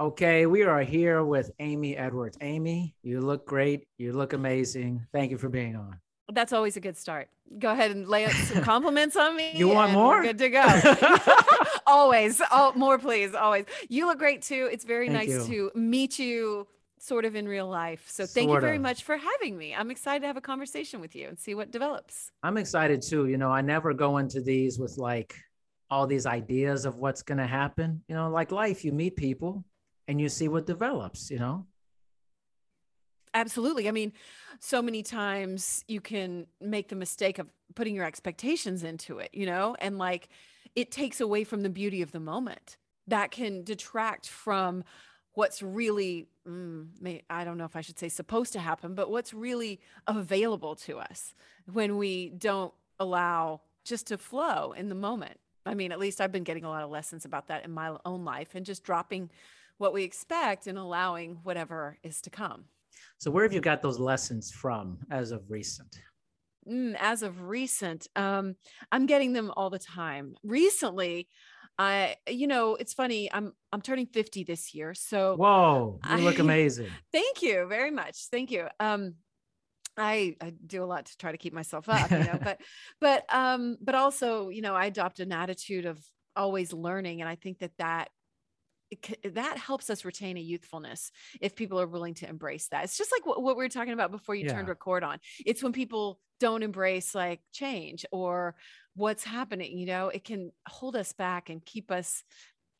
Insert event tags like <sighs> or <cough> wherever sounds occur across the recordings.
Okay, we are here with Amy Edwards. Amy, you look great. You look amazing. Thank you for being on. That's always a good start. Go ahead and lay some <laughs> compliments on me. You want more? Good to go. <laughs> <laughs> always. Oh, more, please. Always. You look great too. It's very Thank nice to meet you sort of in real life. So thank Sort you very of. much for having me. I'm excited to have a conversation with you and see what develops. I'm excited too. You know, I never go into these with like all these ideas of what's going to happen. You know, like life, you meet people and you see what develops, you know? Absolutely. I mean, so many times you can make the mistake of putting your expectations into it, you know, and like it takes away from the beauty of the moment. That can detract from what's really, mm, may, I don't know if I should say supposed to happen, but what's really available to us when we don't allow just to flow in the moment. I mean, at least I've been getting a lot of lessons about that in my own life and just dropping what we expect and allowing whatever is to come. So, where have you got those lessons from as of recent? Mm, as of recent, um, I'm getting them all the time. Recently, I, you know, it's funny. I'm I'm turning 50 this year, so Whoa, you look I- <laughs> amazing. thank you very much. Thank you. Um, I I do a lot to try to keep myself up, you know, <laughs> but but um, but also, you know, I adopt an attitude of always learning, and I think that that that helps us retain a youthfulness if people are willing to embrace that. It's just like what, what we were talking about before you turned record on. It's when people don't embrace like change or what's happening, you know, it can hold us back and keep us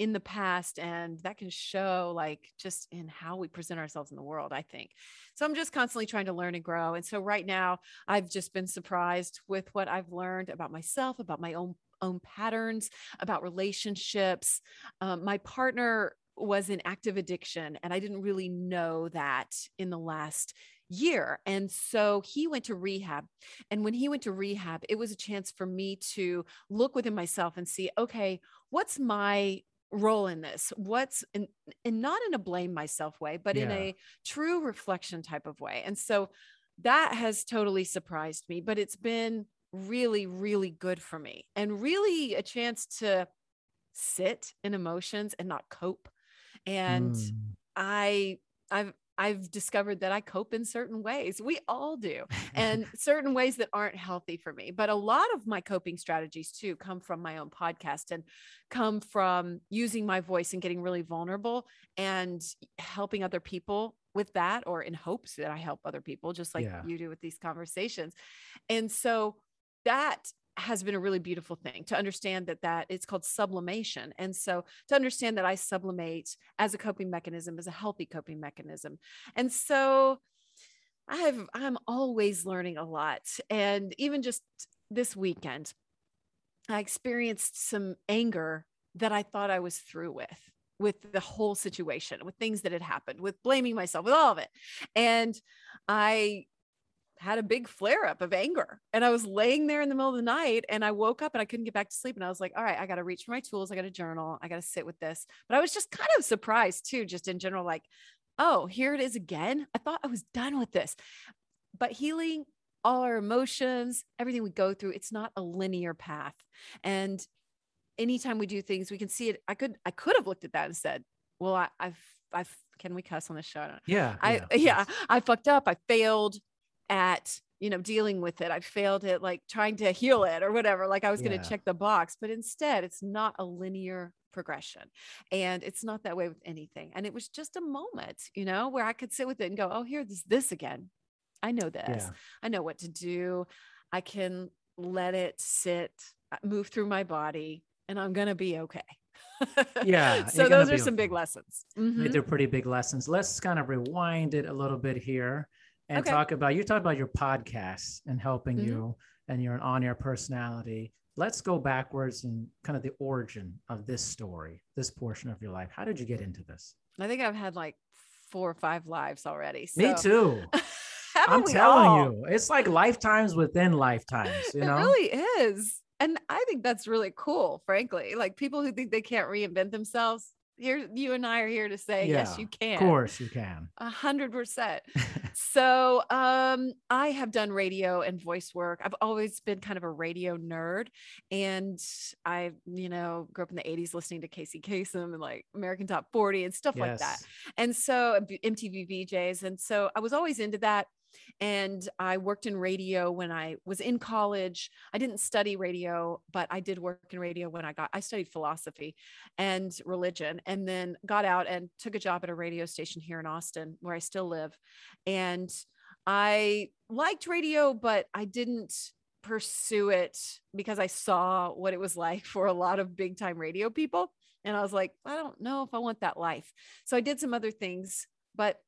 in the past and that can show like just in how we present ourselves in the world i think so i'm just constantly trying to learn and grow and so right now i've just been surprised with what i've learned about myself about my own own patterns about relationships. Um, my partner was in active addiction and i didn't really know that in the last year and so he went to rehab and when he went to rehab it was a chance for me to look within myself and see okay what's my role in this? What's in, and not in a blame myself way but in a true reflection type of way and so that has totally surprised me but it's been really really good for me and really a chance to sit in emotions and not cope and Mm. i i've i've discovered that i cope in certain ways we all do and <laughs> certain ways that aren't healthy for me. But a lot of my coping strategies too come from my own podcast and come from using my voice and getting really vulnerable and helping other people with that or in hopes that I help other people just like Yeah. you do with these conversations. And so that has been a really beautiful thing to understand that that it's called sublimation and so to understand that i sublimate as a coping mechanism as a healthy coping mechanism and so I've I'm always learning a lot. And even just this weekend, I experienced some anger that I thought I was through with, with the whole situation, with things that had happened, with blaming myself, with all of it. And I had a big flare up of anger. And I was laying there in the middle of the night and I woke up and I couldn't get back to sleep. And I was like, all right, I got to reach for my tools. I got to journal. I got to sit with this. But I was just kind of surprised too, just in general, like, oh, here it is again. I thought I was done with this. But healing all our emotions, everything we go through, it's not a linear path. And anytime we do things, we can see it. I could, I could have looked at that and said, well, I, I've, I've, can we cuss on this show? I. Yeah. I yeah, <laughs> I fucked up. I failed at you know dealing with it. I failed at like trying to heal it or whatever. Like I was going to check the box, but instead, it's not a linear progression. And it's not that way with anything. And it was just a moment, you know, where I could sit with it and go, oh, here's this again. I know this. Yeah. I know what to do. I can let it sit, uh, move through my body, and I'm going to be okay. Yeah, <laughs> so those are some big lessons. Mhm. They're pretty big lessons. Let's kind of rewind it a little bit here and Okay. talk about you talked about your podcast and helping Mhm. you and you're an on-air personality. Let's go backwards and kind of the origin of this story, this portion of your life. How did you get into this? I think I've had like four or five lives already. Me too. <laughs> I'm telling all? you, it's like lifetimes within lifetimes, you know? It really is. And I think that's really cool, frankly. Like people who think they can't reinvent themselves. Here, you and I are here to say, yes, you can. Of course you can. A hundred percent. <laughs> So um I have done radio and voice work. I've always been kind of a radio nerd. And I, you know, grew up in the 80s listening to Casey Kasem and like American Top 40 and stuff like that and so MTV VJs. And so I was always into that. And I worked in radio when I was in college. I didn't study radio, but I did work in radio when I got, I studied philosophy and religion, and then got out and took a job at a radio station here in Austin, where I still live. And I liked radio, but I didn't pursue it because I saw what it was like for a lot of big time radio people. And I was like, I don't know if I want that life. So I did some other things, but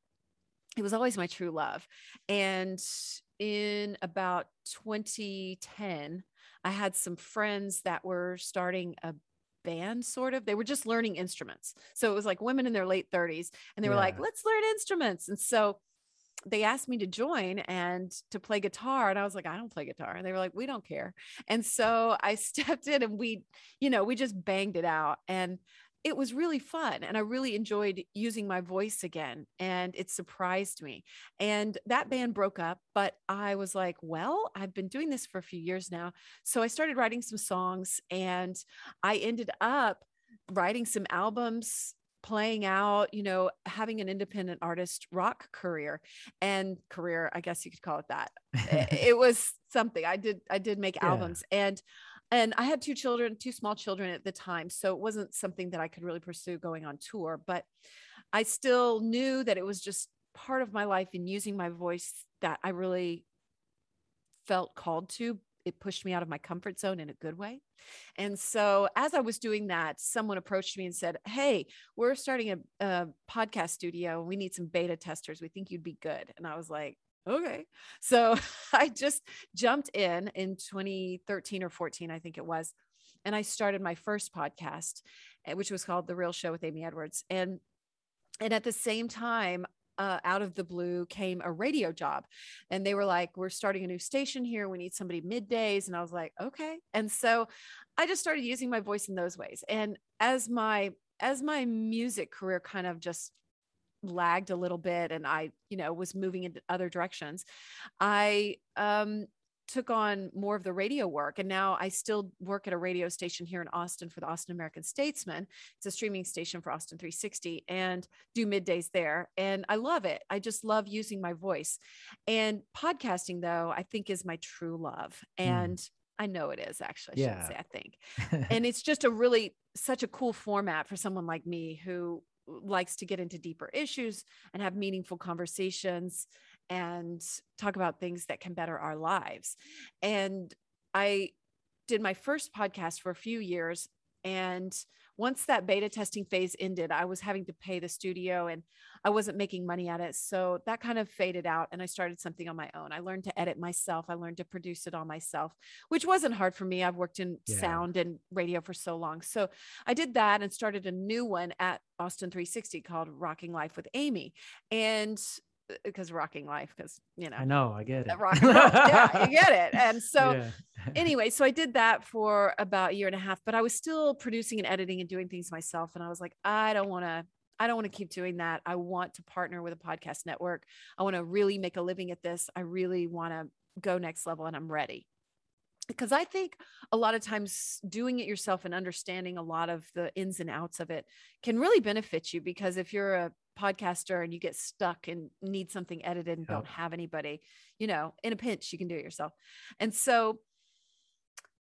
it was always my true love. And in about 2010, I had some friends that were starting a band sort of. They were just learning instruments. So it was like women in their late 30s and they were like let's learn instruments. And so they asked me to join and to play guitar and i was like i don't play guitar. And they were like we don't care. And so i <laughs> stepped in and we you know we just banged it out. And it was really fun and i really enjoyed using my voice again and it surprised me and that band broke up but i was like well i've been doing this for a few years now so i started writing some songs and i ended up writing some albums playing out you know having an independent artist rock career and career i guess you could call it that <laughs> it was something i did i did make Yeah. albums and and i had two children two small children at the time so it wasn't something that i could really pursue going on tour but i still knew that it was just part of my life and using my voice that i really felt called to it pushed me out of my comfort zone in a good way. And so as i was doing that someone approached me and said hey we're starting a, a podcast studio we need some beta testers. We think you'd be good. And i was like okay. So <laughs> i just jumped in in 2013 or 14 i think it was and i started my first podcast eh, which was called the real show with amy edwards and and at the same time uh, out of the blue came a radio job and they were like we're starting a new station here. We need somebody middays and i was like okay. And so i just started using my voice in those ways and as my as my music career kind of just lagged a little bit and i you know was moving in other directions i um took on more of the radio work. And now i still work at a radio station here in austin for the austin american statesman. It's a streaming station for austin 360 and do middays there. And i love it. I just love using my voice. And podcasting though i think is my true love. And i know it is actually i Yeah. shouldn't say i think. <laughs> And it's just a really such a cool format for someone like me who likes to get into deeper issues and have meaningful conversations and talk about things that can better our lives. And i did my first podcast for a few years and once that beta testing phase ended i was having to pay the studio and i wasn't making money at it. So that kind of faded out and i started something on my own. I learned to edit myself. I learned to produce it all myself which wasn't hard for me. I've worked in Yeah. sound and radio for so long. So i did that and started a new one at austin 360 called rocking life with amy. And because rocking life because you know I know, I get it. rock yeah you get it <laughs> and so Yeah. <laughs> anyway, so I did that for about a year and a half, but I was still producing and editing and doing things myself. And I was like, I don't want to, I don't want to keep doing that. I want to partner with a podcast network. I want to really make a living at this. I really want to go next level and I'm ready. Because I think a lot of times doing it yourself and understanding a lot of the ins and outs of it can really benefit you. Because if you're a podcaster and you get stuck and need something edited and Yep. don't have anybody, you know, in a pinch, you can do it yourself. And so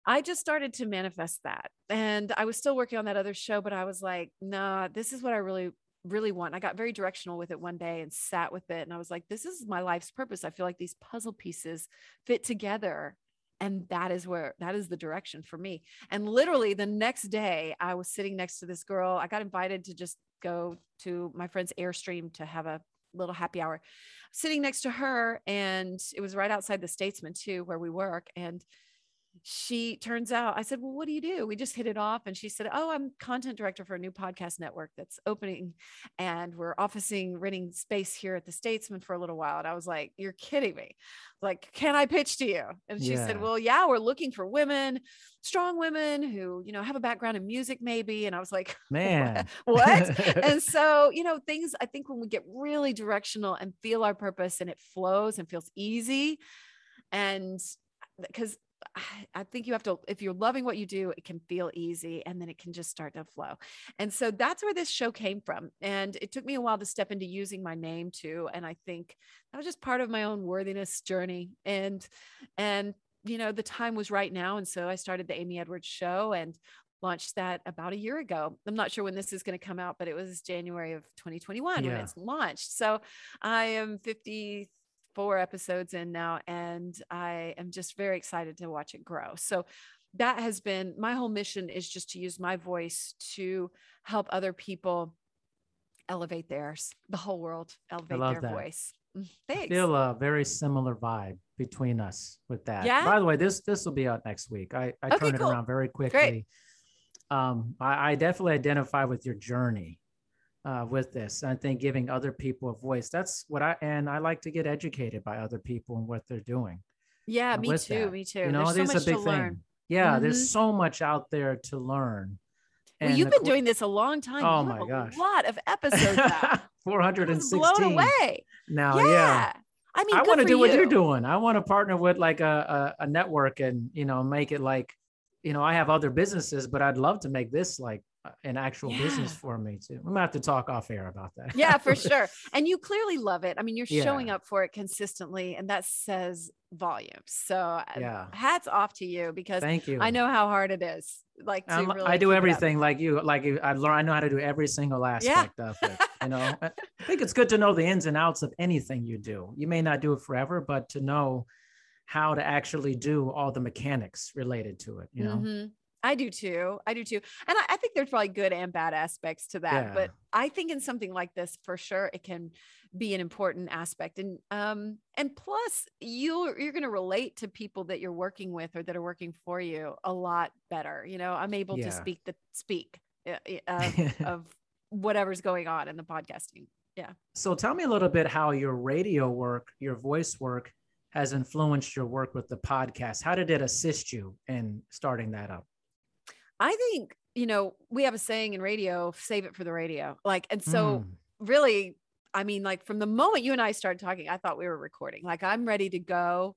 I just started to manifest that. And I was still working on that other show, but I was like, nah, this is what I really, really want. I got very directional with it one day and sat with it. And I was like, this is my life's purpose. I feel like these puzzle pieces fit together. And that is where that is the direction for me. And literally the next day, I was sitting next to this girl. I got invited to just go to my friend's Airstream to have a little happy hour sitting next to her. And it was right outside the Statesman, too, where we work. And she turns out i said well what do you do? We just hit it off and she said oh i'm content director for a new podcast network that's opening and we're officing renting space here at the statesman for a little while. And i was like you're kidding me. Like can i pitch to you? And she Yeah. said well yeah we're looking for women strong women who you know have a background in music maybe. And i was like <laughs> Man. what? <laughs> And so you know things i think when we get really directional and feel our purpose and it flows and feels easy and because I think you have to, if you're loving what you do, it can feel easy and then it can just start to flow. And so that's where this show came from. And it took me a while to step into using my name too. And I think that was just part of my own worthiness journey. And, and, you know, the time was right now. And so I started the Amy Edwards show and launched that about a year ago. I'm not sure when this is going to come out, but it was January of 2021 when it's launched. So I am 54 episodes in now, and I am just very excited to watch it grow. So that has been my whole mission is just to use my voice to help other people elevate theirs, the whole world elevate their that. voice. Mm, I Thanks. feel a very similar vibe between us with that. Yeah? By the way, this this will be out next week. I, I Okay, turn it cool. around very quickly. Um, I, I definitely identify with your journey uh, with this. I think giving other people a voice. That's what I and I like to get educated by other people and what they're doing. yeah, me too. that. Me too. You know, There's so much a big to thing. learn. Yeah, Mhm. there's so much out there to learn. Well, you've the been doing this a long time. Oh You my gosh. a lot of episodes out. <laughs> I was 416 blown away. now. yeah. Yeah. I mean, I want to do what you're doing. I want to partner with like a, a a network and you know make it like, you know, I have other businesses, but I'd love to make this like an actual business for me too. I'm gonna have to talk off air about that. yeah, for <laughs> sure. And you clearly love it. I mean, you're showing up for it consistently, and that says volumes. So, uh, Yeah. hats off to you because Thank you. I know how hard it is. Like, to I'm- really I do keep it up. everything like you. Like I learn. I know how to do every single aspect of it. You <laughs> know, I think it's good to know the ins and outs of anything you do. You may not do it forever, but to know how to actually do all the mechanics related to it. You know. Mhm. I do too. I do too. And I, I think there's probably good and bad aspects to that. But I think in something like this, for sure, it can be an important aspect. And um, and plus you're you're gonna relate to people that you're working with or that are working for you a lot better. You know, I'm able Yeah. to speak the speak uh, <laughs> of whatever's going on in the podcasting. Yeah. So tell me a little bit how your radio work, your voice work has influenced your work with the podcast. How did it assist you in starting that up? I think, you know, we have a saying in radio, save it for the radio. Like, and so Mm, really, I mean, like from the moment you and I started talking, I thought we were recording. Like, I'm ready to go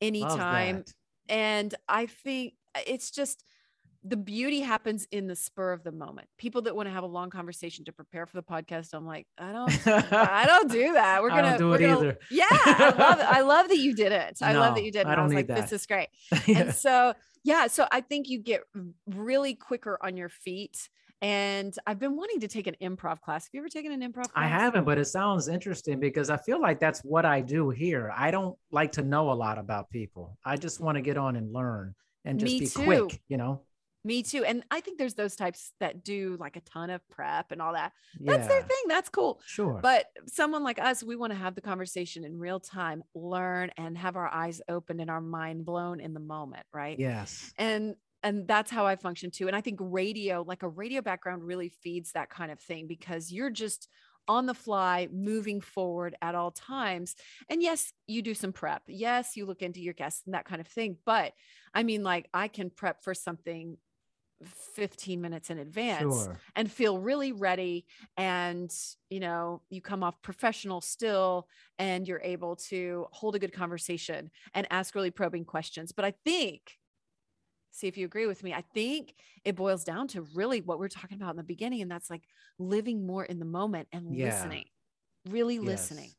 anytime. And I think it's just the beauty happens in the spur of the moment. People that want to have a long conversation to prepare for the podcast, I'm like, I don't, I <laughs> don't do that. We're gonna do we're it gonna- either. Yeah, I love it. I <laughs> love that you did it. I love that you did. it. I I, don't was need like, that. this is great <laughs> Yeah. and so yeah so i think you get really quicker on your feet and i've been wanting to take an improv class have you ever taken an improv class I haven't, but it sounds interesting because I feel like that's what I do here. I don't like to know a lot about people. I just want to get on and learn and just Me be too. quick, you know? Me too and i think there's those types that do like a ton of prep and all that that's their thing that's cool Sure. but someone like us we want to have the conversation in real time learn and have our eyes open and our mind blown in the moment right yes. and and that's how i function too and i think radio like a radio background really feeds that kind of thing because you're just on the fly moving forward at all times and yes you do some prep yes you look into your guests and that kind of thing but i mean like i can prep for something 15 minutes in advance Sure. and feel really ready and you know you come off professional still and you're able to hold a good conversation and ask really probing questions but i think see if you agree with me i think it boils down to really what we are talking about in the beginning and that's like living more in the moment and Yeah. listening really listening Yes.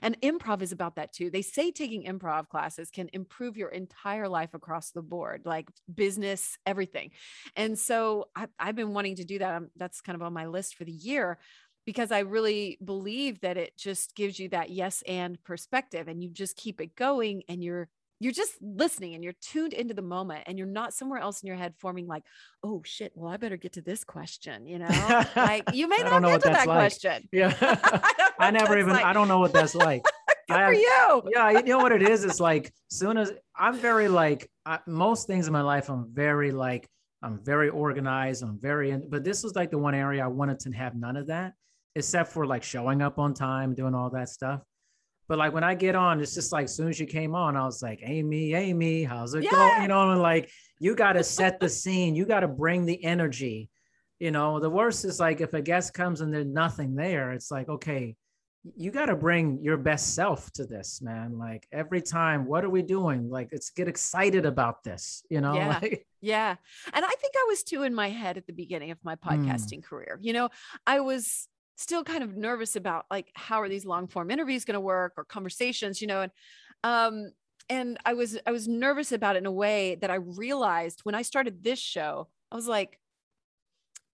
And improv is about that too. They say taking improv classes can improve your entire life across the board, like business, everything. And so I, have been wanting to do that. I'm, that's kind of on my list for the year because I really believe that it just gives you that yes and perspective and you just keep it going and you're you're just listening and you're tuned into the moment and you're not somewhere else in your head forming like oh shit well i better get to this question you know? Like you may <laughs> not get to that like. question. Yeah. <laughs> I, <laughs> I, never even like. i don't know what that's like. Good I, for you. Yeah you know what it is? It's like soon as i'm very like I, most things in my life i'm very like i'm very organized i'm very in, but this was like the one area i wanted to have none of that except for like showing up on time doing all that stuff but like when I get on, it's just like as soon as you came on, I was like, Amy, Amy, how's it yeah. going? You know, and like you got to <laughs> set the scene, you got to bring the energy. You know, the worst is like if a guest comes and there's nothing there, it's like, okay, you got to bring your best self to this, man. Like every time, what are we doing? Like, let's get excited about this, you know? Yeah. Like, yeah. And I think I was too in my head at the beginning of my hmm. podcasting mm. career. You know, I was still kind of nervous about like how are these long form interviews going to work or conversations you know and um and i was i was nervous about it in a way that i realized when i started this show i was like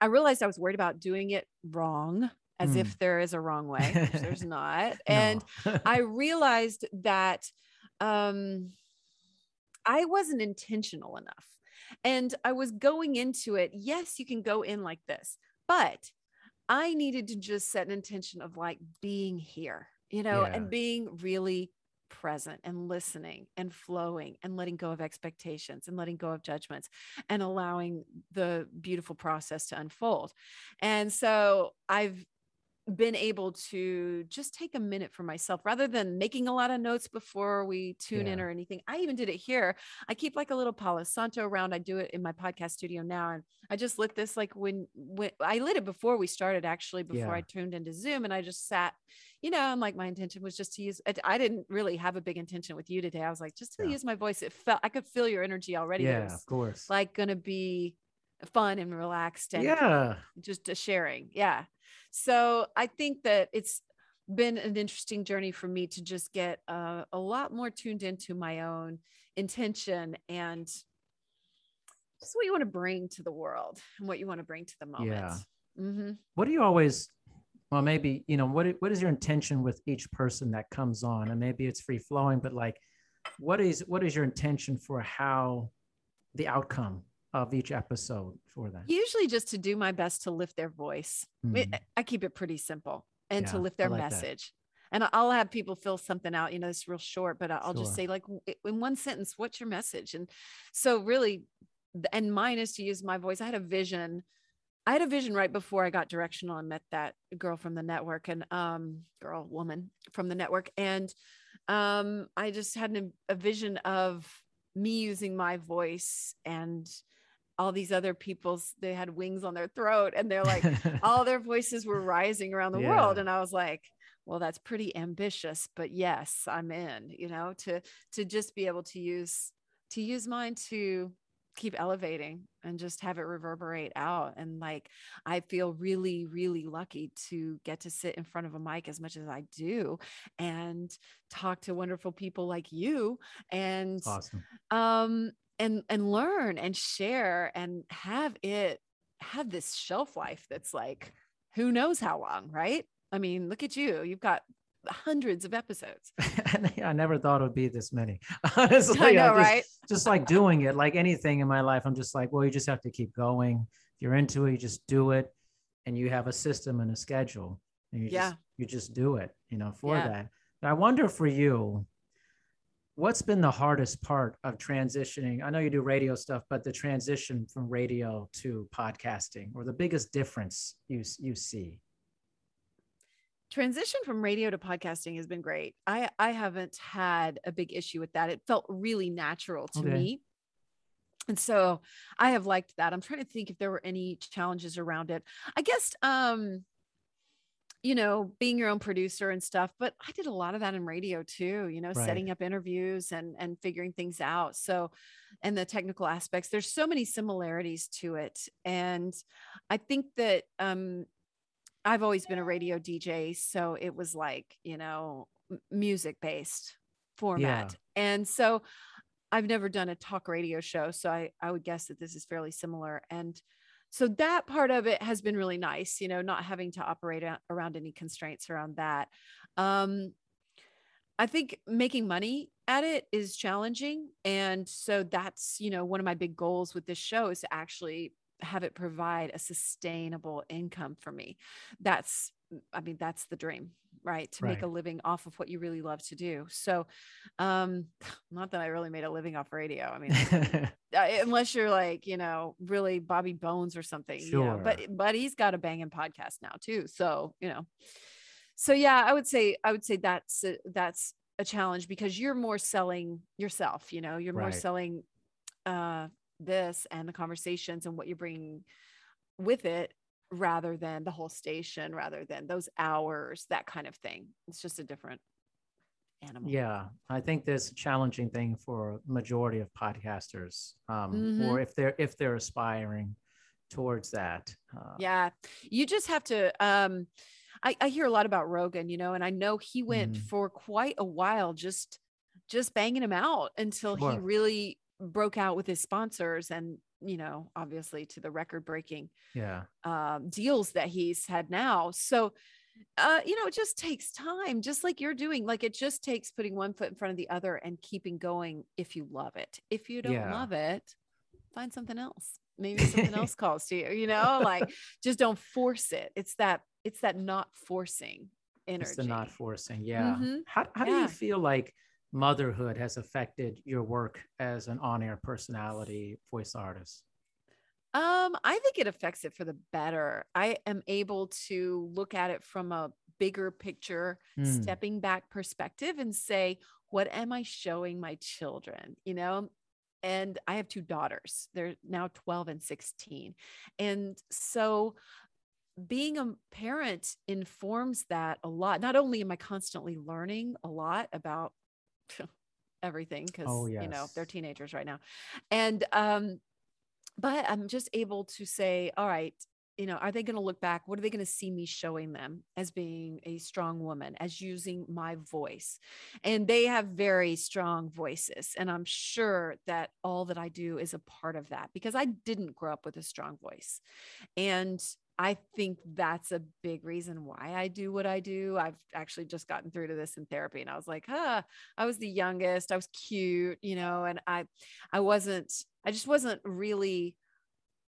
i realized i was worried about doing it wrong as mm. if there is a wrong way there's <laughs> not and <laughs> i realized that um i wasn't intentional enough and i was going into it yes you can go in like this but I needed to just set an intention of like being here, you know, yeah. and being really present and listening and flowing and letting go of expectations and letting go of judgments and allowing the beautiful process to unfold. And so I've been able to just take a minute for myself rather than making a lot of notes before we tune yeah. in or anything. I even did it here. I keep like a little Palo Santo around. I do it in my podcast studio now. And I just lit this like when, when I lit it before we started, actually, before yeah. I tuned into Zoom. And I just sat, you know, and like my intention was just to use, I didn't really have a big intention with you today. I was like, just to yeah. use my voice. It felt, I could feel your energy already. Yeah, of course. Like going to be fun and relaxed and yeah just a sharing yeah so I think that it's been an interesting journey for me to just get uh, a lot more tuned into my own intention and just what you want to bring to the world and what you want to bring to the moment. Yeah. Mm-hmm. What do you always, well, maybe, you know, what, what is your intention with each person that comes on? And maybe it's free flowing, but like, what is, what is your intention for how the outcome of each episode for that? Usually just to do my best to lift their voice. Mm. I keep it pretty simple and yeah, to lift their like message. That. And I'll have people fill something out, you know, it's real short, but I'll sure. just say, like, in one sentence, what's your message? And so, really, and mine is to use my voice. I had a vision. I had a vision right before I got directional and met that girl from the network and um girl woman from the network and um I just had an, a vision of me using my voice and all these other people's they had wings on their throat and they're like <laughs> all their voices were rising around the yeah. world and i was like well that's pretty ambitious but yes i'm in you know to to just be able to use to use mine to keep elevating and just have it reverberate out and like i feel really really lucky to get to sit in front of a mic as much as i do and talk to wonderful people like you and awesome. um and and learn and share and have it have this shelf life that's like who knows how long right? I mean look at you you've got hundreds of episodes. <laughs> I never thought it would be this many. <laughs> <laughs> Honestly I know, just, right? just like doing it like anything in my life i'm just like well you just have to keep going. If you're into it you just do it and you have a system and a schedule and you yeah. just, you just do it you know for yeah. that. I wonder for you what's been the hardest part of transitioning? I know you do radio stuff but the transition from radio to podcasting or the biggest difference you you see? Transition from radio to podcasting has been great. I i haven't had a big issue with that. It felt really natural to okay. me. And so i have liked that. I'm trying to think if there were any challenges around it. I guess um you know, being your own producer and stuff. But I did a lot of that in radio too, you know, right. setting up interviews and and figuring things out. So and the technical aspects, there's so many similarities to it. And I think that um I've always been a radio DJ. So it was like, you know, music based format. And so I've never done a talk radio show. So I, I would guess that this is fairly similar. And so that part of it has been really nice, you know, not having to operate around any constraints around that. Um, I think making money at it is challenging. And so that's, you know, one of my big goals with this show is to actually have it provide a sustainable income for me. That's, I mean, that's the dream, right? To make a living off of what you really love to do. So, um, <sighs> not that I really made a living off radio. I mean, <laughs> unless you're like, you know, really Bobby Bones or something, you know, but, Sure. but he's got a banging podcast now too. So, you know, so yeah, I would say, I would say that's, a, that's a challenge because you're more selling yourself, you know, you're more Right. selling, uh, this and the conversations and what you're bringing with it rather than the whole station, rather than those hours, that kind of thing. It's just a different animal. Yeah, I think there's a challenging thing for majority of podcasters, um, Mhm. or if they're if they're aspiring towards that. Uh, yeah you just have to um I, I hear a lot about rogan you know and i know he went Mhm. for quite a while just just banging him out until he really broke out with his sponsors and you know obviously to the record breaking yeah, um, deals that he's had now so uh, you know it just takes time just like you're doing like it just takes putting one foot in front of the other and keeping going if you love it if you don't Yeah. love it find something else maybe something <laughs> else calls to you you know like just don't force it it's that it's that not forcing energy it's the not forcing. Yeah. Mhm. How how do you feel like motherhood has affected your work as an on-air personality voice artist? Um, I think it affects it for the better. I am able to look at it from a bigger picture, Mm. stepping back perspective and say, what am I showing my children? You know, and I have two daughters. They're now 12 and 16. And so being a parent informs that a lot. Not only am I constantly learning a lot about <laughs> everything because Oh, you know they're teenagers right now. And um but i'm just able to say all right you know are they going to look back? What are they going to see me showing them as being a strong woman as using my voice? And they have very strong voices and i'm sure that all that i do is a part of that because i didn't grow up with a strong voice. And I think that's a big reason why I do what I do. I've actually just gotten through to this in therapy and I was like, huh, I was the youngest, I was cute, you know, and I I wasn't I just wasn't really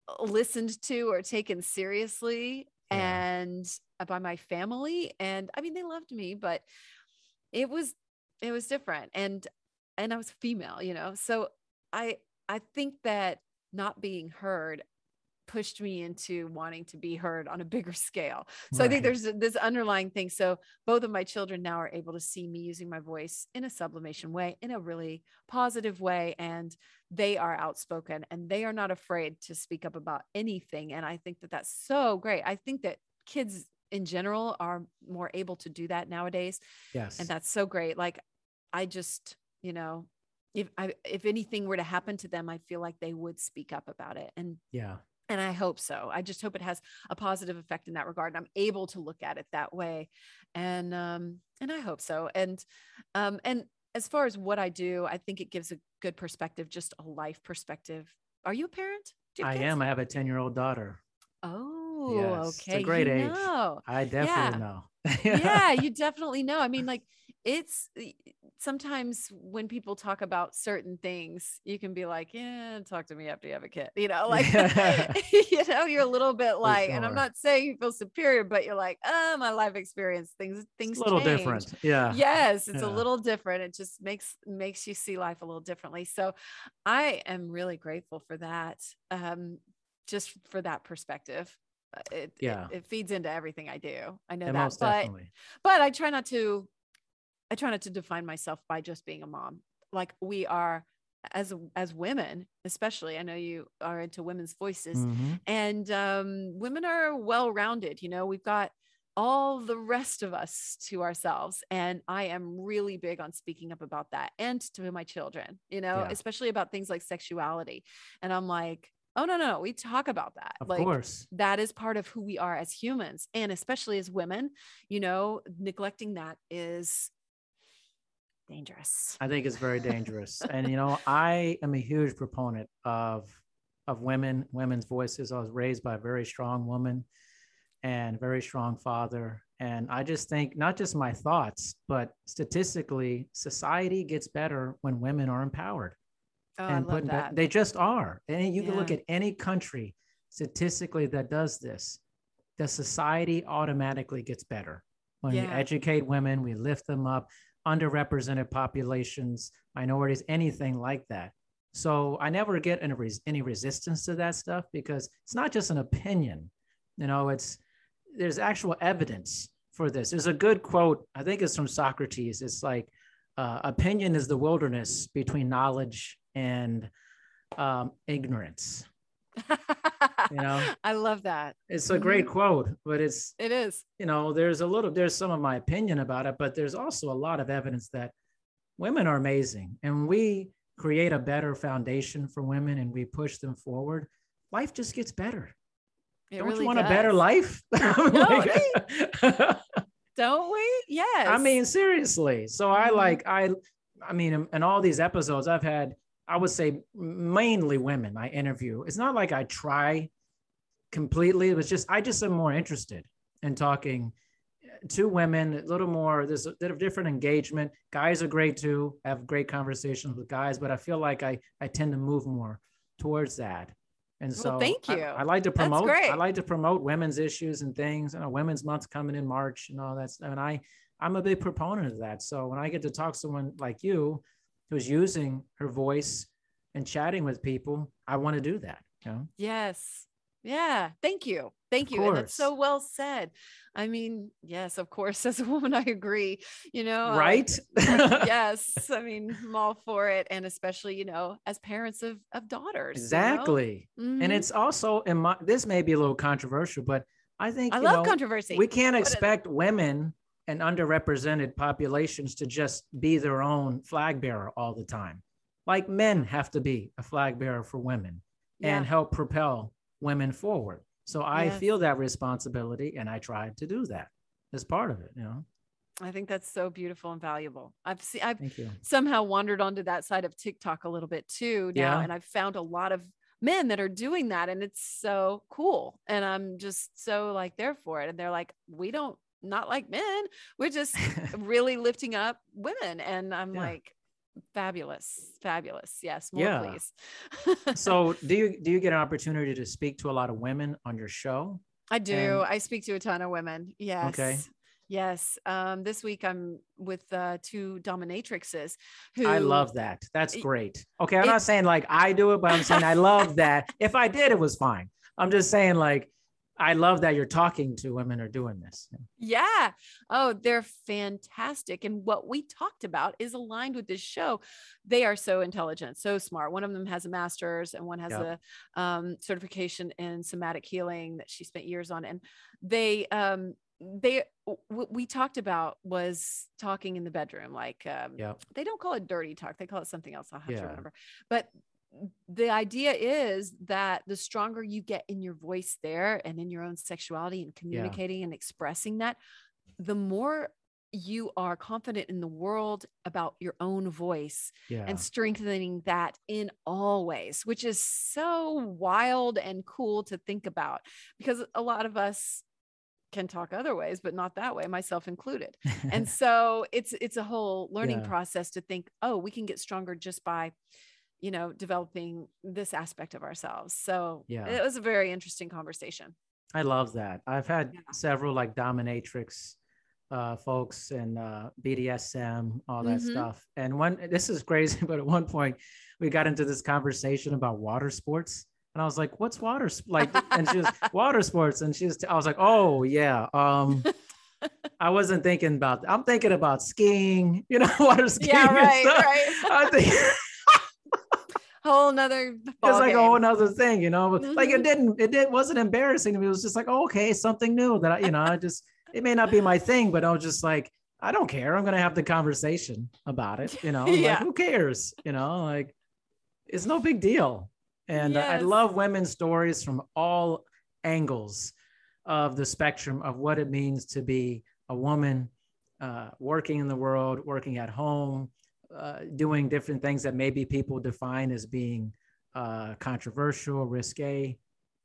uh, listened to or taken seriously Yeah. and uh, by my family and I mean they loved me, but it was it was different and and I was female, you know. So I I think that not being heard pushed me into wanting to be heard on a bigger scale. So I think there's this underlying thing. So both of my children now are able to see me using my voice in a sublimation way, in a really positive way. And they are outspoken and they are not afraid to speak up about anything. And I think that that's so great. I think that kids in general are more able to do that nowadays Yes. and that's so great like i just you know if i if anything were to happen to them i feel like they would speak up about it and yeah. And i hope so i just hope it has a positive effect in that regard and i'm able to look at it that way and um and i hope so and um and as far as what i do i think it gives a good perspective just a life perspective are you a parent you I kids? am. I have a 10 year old daughter. oh Yes, it's a okay great you age. know. I definitely Yeah. know. <laughs> yeah, you definitely know. I mean, like it's sometimes when people talk about certain things, you can be like, yeah, talk to me after you have a kid. You know, like <laughs> <laughs> you know, you're a little bit like, and I'm not saying you feel superior, but you're like, oh, my life experience, things, things It's a little change." different. Yeah. yes it's a little different it just makes makes you see life a little differently so i am really grateful for that um just for that perspective Uh, it, it- Yeah. it, feeds into everything i do i know Yeah, that but definitely. but i try not to i try not to define myself by just being a mom like we are as as women especially i know you are into women's voices Mhm. and um, women are well rounded you know we've got all the rest of us to ourselves and i am really big on speaking up about that and to my children you know Yeah. especially about things like sexuality and i'm like oh no no we talk about that Of like course. that is part of who we are as humans and especially as women you know neglecting that is dangerous. I think it's very <laughs> dangerous. and you know, I am a huge proponent of of women, women's voices. I was raised by a very strong woman and very strong father. And I just think not just my thoughts, but statistically, society gets better when women are empowered. Oh, and I love that. they just are. And you can look at any country statistically that does this. The society automatically gets better. When we educate women, we lift them up, underrepresented populations, minorities, anything like that. So I never get any, res- any resistance to that stuff because it's not just an opinion. You know, it's there's actual evidence for this. There's a good quote, I think it's from Socrates. It's like, uh, opinion is the wilderness between knowledge and um, ignorance. <laughs> You know, <laughs> I love that. it's a great quote, but it's, It is. you know, there's a little, there's some of my opinion about it, but there's also a lot of evidence that women are amazing. And we create a better foundation for women and we push them forward, life just gets better. It Don't really you want a better does. life? <laughs> <laughs> Don't we? Yes. I mean, seriously. So I Mhm. like I, I mean, in, in all these episodes, I've had, I would say, mainly women I interview. It's not like I try completely. It was just I just am more interested in talking to women. A little more. There's a bit of different engagement. Guys are great too. I have great conversations with guys, but I feel like I I tend to move more towards that. And Well, so thank you. I, like to promote. I like to promote women's issues and things. You know, Women's Month coming in March and all that. stuff. And I I'm a big proponent of that. So when I get to talk to someone like you who's using her voice and chatting with people, I want to do that. You know? Yes. Yeah. Thank you. Thank you. And that's so well said. I mean, yes, of course, <laughs> as a woman, I agree. You know, I- Right? <laughs> yes. I mean, I'm all for it. And especially, you know, as parents of, of daughters. you know? exactly. And mm-hmm. it's also in my this may be a little controversial, but I think I love know, controversy. we can't What is- uh, expect women and underrepresented populations to just be their own flag bearer all the time. Like men have to be a flag bearer for women and help propel women forward. So I Yes. feel that responsibility and I tried to do that as part of it, you know. I think that's so beautiful and valuable. I've seen, I've somehow wandered onto that side of TikTok a little bit too now. Yeah. And I've found a lot of men that are doing that and it's so cool. And I'm just so like there for it. And they're like, we don't not like men. We're just <laughs> really lifting up women. And I'm Yeah. like, fabulous, fabulous. Yes, more Yeah. please. <laughs> so do you do you get an opportunity to speak to a lot of women on your show? I do. And- I speak to a ton of women. Yes. Okay Yes. Um, this week I'm with uh, two dominatrixes who I love that. That's great. Okay, I'm not saying like I do it, but I'm saying I love that. If I did, it was fine. I'm just saying like I love that you're talking to women or doing this. Yeah. Oh, they're fantastic. And what we talked about is aligned with this show. They are so intelligent, so smart. One of them has a master's and one has Yep. a um, certification in somatic healing that she spent years on. And they, um, they, what we talked about was talking in the bedroom. Like, um, Yeah. they don't call it dirty talk, they call it something else. I'll have to remember. But the idea is that the stronger you get in your voice there and in your own sexuality and communicating and expressing that, the more you are confident in the world about your own voice Yeah. and strengthening that in all ways, which is so wild and cool to think about because a lot of us can talk other ways, but not that way, myself included. And <laughs> so it's it's a whole learning Yeah. process to think, oh, we can get stronger just by, you know, developing this aspect of ourselves. So Yeah. it was a very interesting conversation. I love that. I've had Yeah. several like dominatrix uh, folks and uh, BDSM, all that Mhm. stuff. And one, this is crazy, <laughs> but at one point we got into this conversation about water sports. And I was like, what's water? sp-" Like, <laughs> and she was water sports. And she was, I was like, oh, yeah. Um, <laughs> I wasn't thinking about, I'm thinking about skiing, you know, water skiing. Yeah, and right, right. I think Whole nother it's like a whole nother thing, you know. But like it Mhm. didn't, it did, wasn't embarrassing to me. It was just like, oh, okay, something new that I, you know, I <laughs> just, it may not be my thing, but I was just like, I don't care. I'm gonna have the conversation about it, you know. Like, <laughs> Yeah. who cares? You know, like it's no big deal. And uh, I love women's stories from all angles of the spectrum of what it means to be a woman uh, working in the world, working at home, uh, doing different things that maybe people define as being uh, controversial, risque.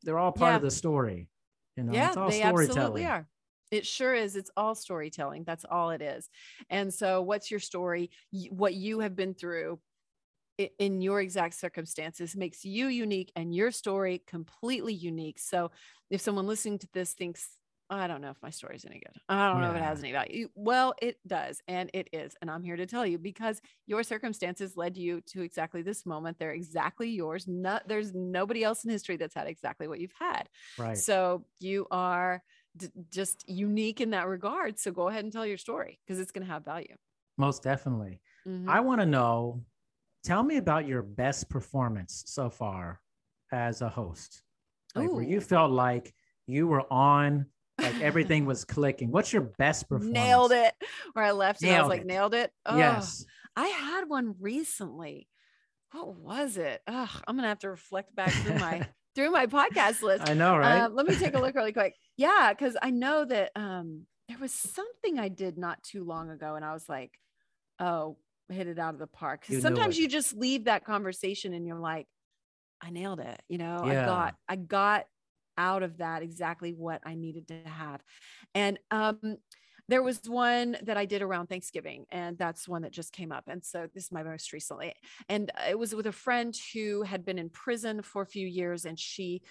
They're all part Yeah. of the story. You know, yeah, it's all they absolutely are. It sure is. It's all storytelling. That's all it is. And so, what's your story? What you have been through in your exact circumstances makes you unique and your story completely unique. So, if someone listening to this thinks, I don't know if my story's any good. I don't know if it has any value. Well, it does. And it is. And I'm here to tell you because your circumstances led you to exactly this moment. They're exactly yours. Not, there's nobody else in history that's had exactly what you've had. Right. So you are d- just unique in that regard. So go ahead and tell your story because it's going to have value. Most definitely. Mhm. I want to know. Tell me about your best performance so far as a host. Like where you felt like you were on, like everything <laughs> was clicking. What's your best performance? Nailed it. Where I left it, I was like, it. nailed it. Oh, Yes. I had one recently. What was it? Ugh, I'm gonna have to reflect back through my <laughs> through my podcast list. I know, right? Uh, let me take a look really quick. <laughs> Yeah, because I know that um, there was something I did not too long ago, and I was like, "Oh, hit it out of the park." You Because sometimes you just leave that conversation, and you're like, "I nailed it." You know, I got, I got out of that exactly what I needed to have, and um, there was one that I did around Thanksgiving, and that's one that just came up. And so this is my most recently, and it was with a friend who had been in prison for a few years, and she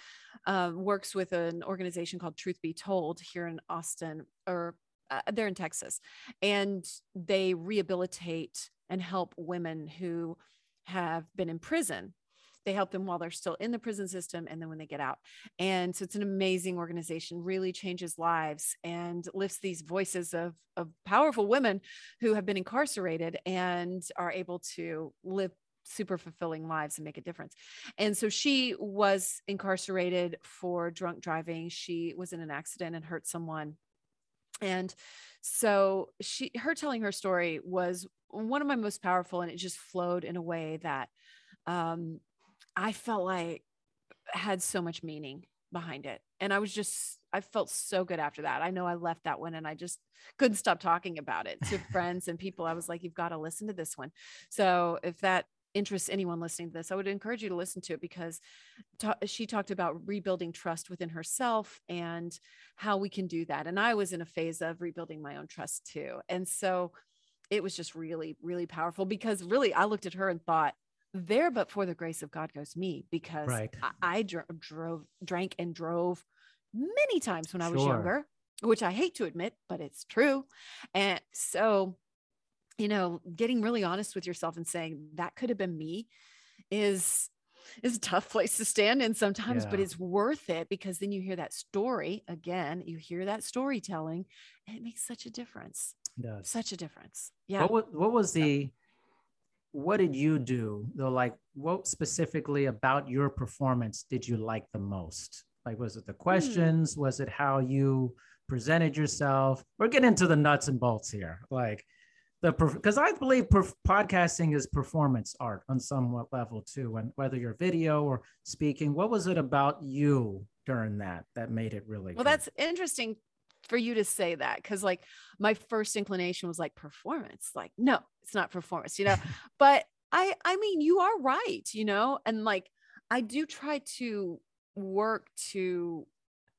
um, works with an organization called Truth Be Told here in Austin, or uh, they're in Texas, and they rehabilitate and help women who have been in prison. They help them while they're still in the prison system and then when they get out. And so it's an amazing organization, really changes lives and lifts these voices of, of powerful women who have been incarcerated and are able to live super fulfilling lives and make a difference. And so she was incarcerated for drunk driving. She was in an accident and hurt someone. And so she her telling her story was one of my most powerful and it just flowed in a way that um I felt like had so much meaning behind it. And I was just I felt so good after that. I know I left that one and I just couldn't stop talking about it to <laughs> friends and people. I was like, you've got to listen to this one. So if that interests anyone listening to this, I would encourage you to listen to it because ta- she talked about rebuilding trust within herself and how we can do that. And I was in a phase of rebuilding my own trust too. And so it was just really, really powerful because really I looked at her and thought, there, but for the grace of God goes me because Right. I, I dr- drove, drank and drove many times when I was Sure. younger, which I hate to admit, but it's true. And so, you know, getting really honest with yourself and saying that could have been me is is a tough <laughs> place to stand in sometimes, but it's worth it because then you hear that story again, you hear that storytelling, and it makes such a difference. It does. Such a difference. Yeah. What was, what was the what did you do though? Like what specifically about your performance did you like the most? Like was Hmm. it the questions? Was it how you presented yourself? We're getting into the nuts and bolts here. Like the because I believe perf- podcasting is performance art on some level too. And whether you're video or speaking, what was it about you during that that made it really? Well, good? that's interesting for you to say that because, like, my first inclination was like performance. Like, no, it's not performance, you know. <laughs> but I, I mean, you are right, you know, and like, I do try to work to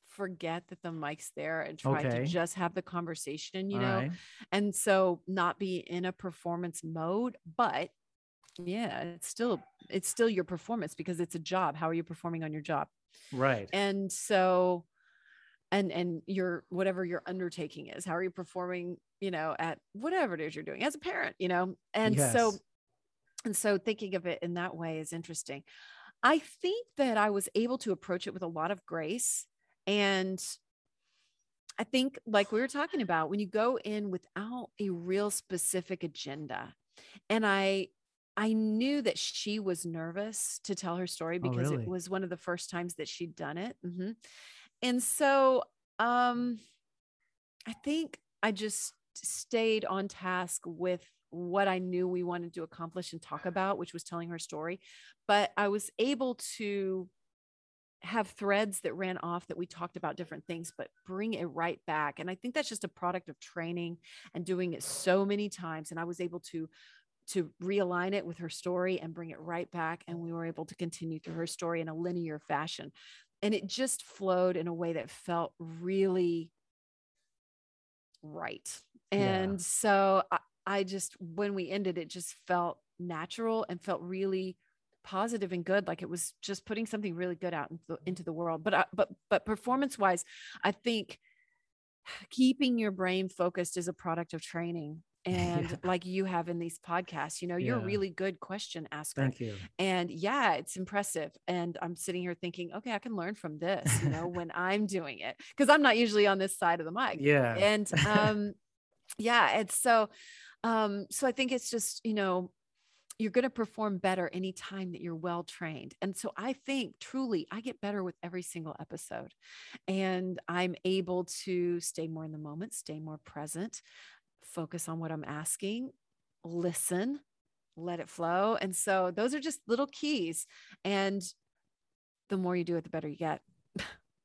forget that the mic's there and try Okay. to just have the conversation, you All know, right. and so not be in a performance mode, but yeah, it's still it's still your performance because it's a job. How are you performing on your job? Right. and so and and your whatever your undertaking is how are you performing you know at whatever it is you're doing as a parent you know and so and so thinking of it in that way is interesting i think that i was able to approach it with a lot of grace and i think like we were talking about when you go in without a real specific agenda and i i knew that she was nervous to tell her story Oh, because really? it was one of the first times that she'd done it Mhm. And so um i think i just stayed on task with what i knew we wanted to accomplish and talk about which was telling her story but i was able to have threads that ran off that we talked about different things but bring it right back and i think that's just a product of training and doing it so many times and i was able to to realign it with her story and bring it right back. And we were able to continue through her story in a linear fashion. And it just flowed in a way that felt really right. And yeah. so I, I just, when we ended, it just felt natural and felt really positive and good like it was just putting something really good out into the, into the world but uh, but but performance wise i think keeping your brain focused is a product of training <laughs> and yeah. like you have in these podcasts you know you're yeah. a really good question asker thank you and yeah it's impressive and i'm sitting here thinking okay i can learn from this you know when i'm doing it because i'm not usually on this side of the mic yeah and <laughs> um yeah it's so um so i think it's just you know you're going to perform better anytime that you're well trained. And so I think truly I get better with every single episode. And I'm able to stay more in the moment, stay more present, focus on what I'm asking, listen, let it flow. And so those are just little keys. And the more you do it, the better you get.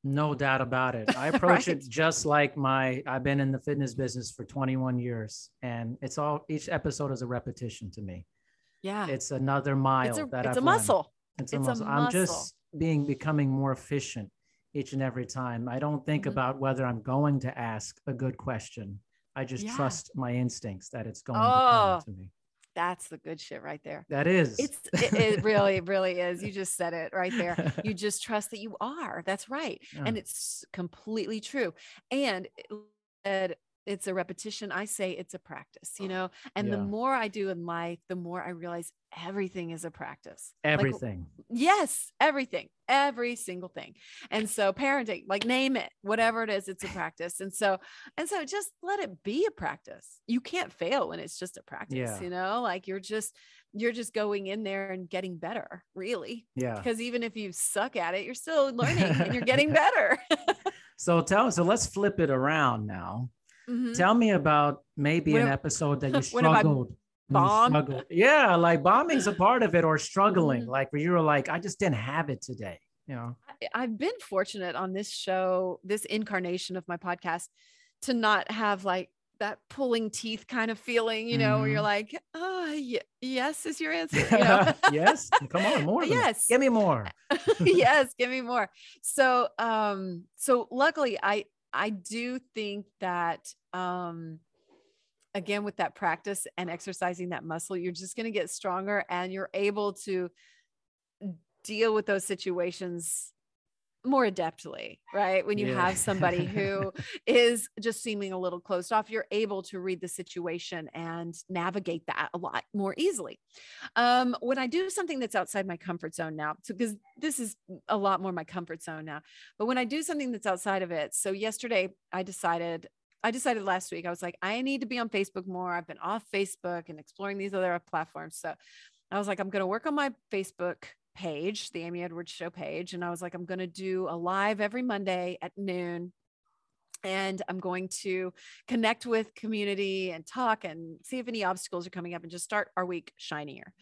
No <laughs> doubt about it. I <laughs> approach right? it just like my I've been in the fitness business for 21 years and it's all each episode is a repetition to me. Yeah. It's another mile it's a, that it's I've a muscle. It's, it's, a, muscle. a muscle. I'm just being becoming more efficient each and every time. I don't think mm-hmm. about whether I'm going to ask a good question. I just yeah. trust my instincts that it's going oh, to come oh, to me. That's the good shit right there. That is. It's it, it really, <laughs> really is. You just said it right there. You <laughs> just trust that you are. That's right. Yeah. And it's completely true. And it, it's a repetition. I say it's a practice, you know, and yeah. the more I do in life, the more I realize everything is a practice. Everything. Like, yes, everything, every single thing. And so parenting, like name it, whatever it is, it's a practice. And so, and so just let it be a practice. You can't fail when it's just a practice, yeah. you know, like you're just, you're just going in there and getting better, really. Yeah. Because even if you suck at it, you're still learning and you're getting <laughs> better. <laughs> so tell so let's flip it around now Mm-hmm. Tell me about maybe when an episode that you <laughs> struggled. Bomb? Yeah, like bombing's a part of it or struggling, mm-hmm. like where you were like, I just didn't have it today. You know, I've been fortunate on this show, this incarnation of my podcast, to not have like that pulling teeth kind of feeling, you know, mm-hmm. where you're mm-hmm. like, oh, y- yes, is your <laughs> answer. You know? <laughs> yes, come on, more. yes, give me more. yes, give me more. So, um, so luckily, I I do think that um again with that practice and exercising that muscle, you're just going to get stronger and you're able to deal with those situations more adeptly, right? When you yeah. have somebody <laughs> who is just seeming a little closed off, you're able to read the situation and navigate that a lot more easily. Um, when I do something that's outside my comfort zone now, because this is a lot more my comfort zone now, but when I do something that's outside of it, so yesterday I decided. I decided last week, I was like, I need to be on Facebook more. I've been off Facebook and exploring these other platforms. So I was like, I'm going to work on my Facebook page, the Amy Edwards Show page. And I was like, I'm going to do a live every Monday at noon. And I'm going to connect with community and talk and see if any obstacles are coming up and just start our week shinier.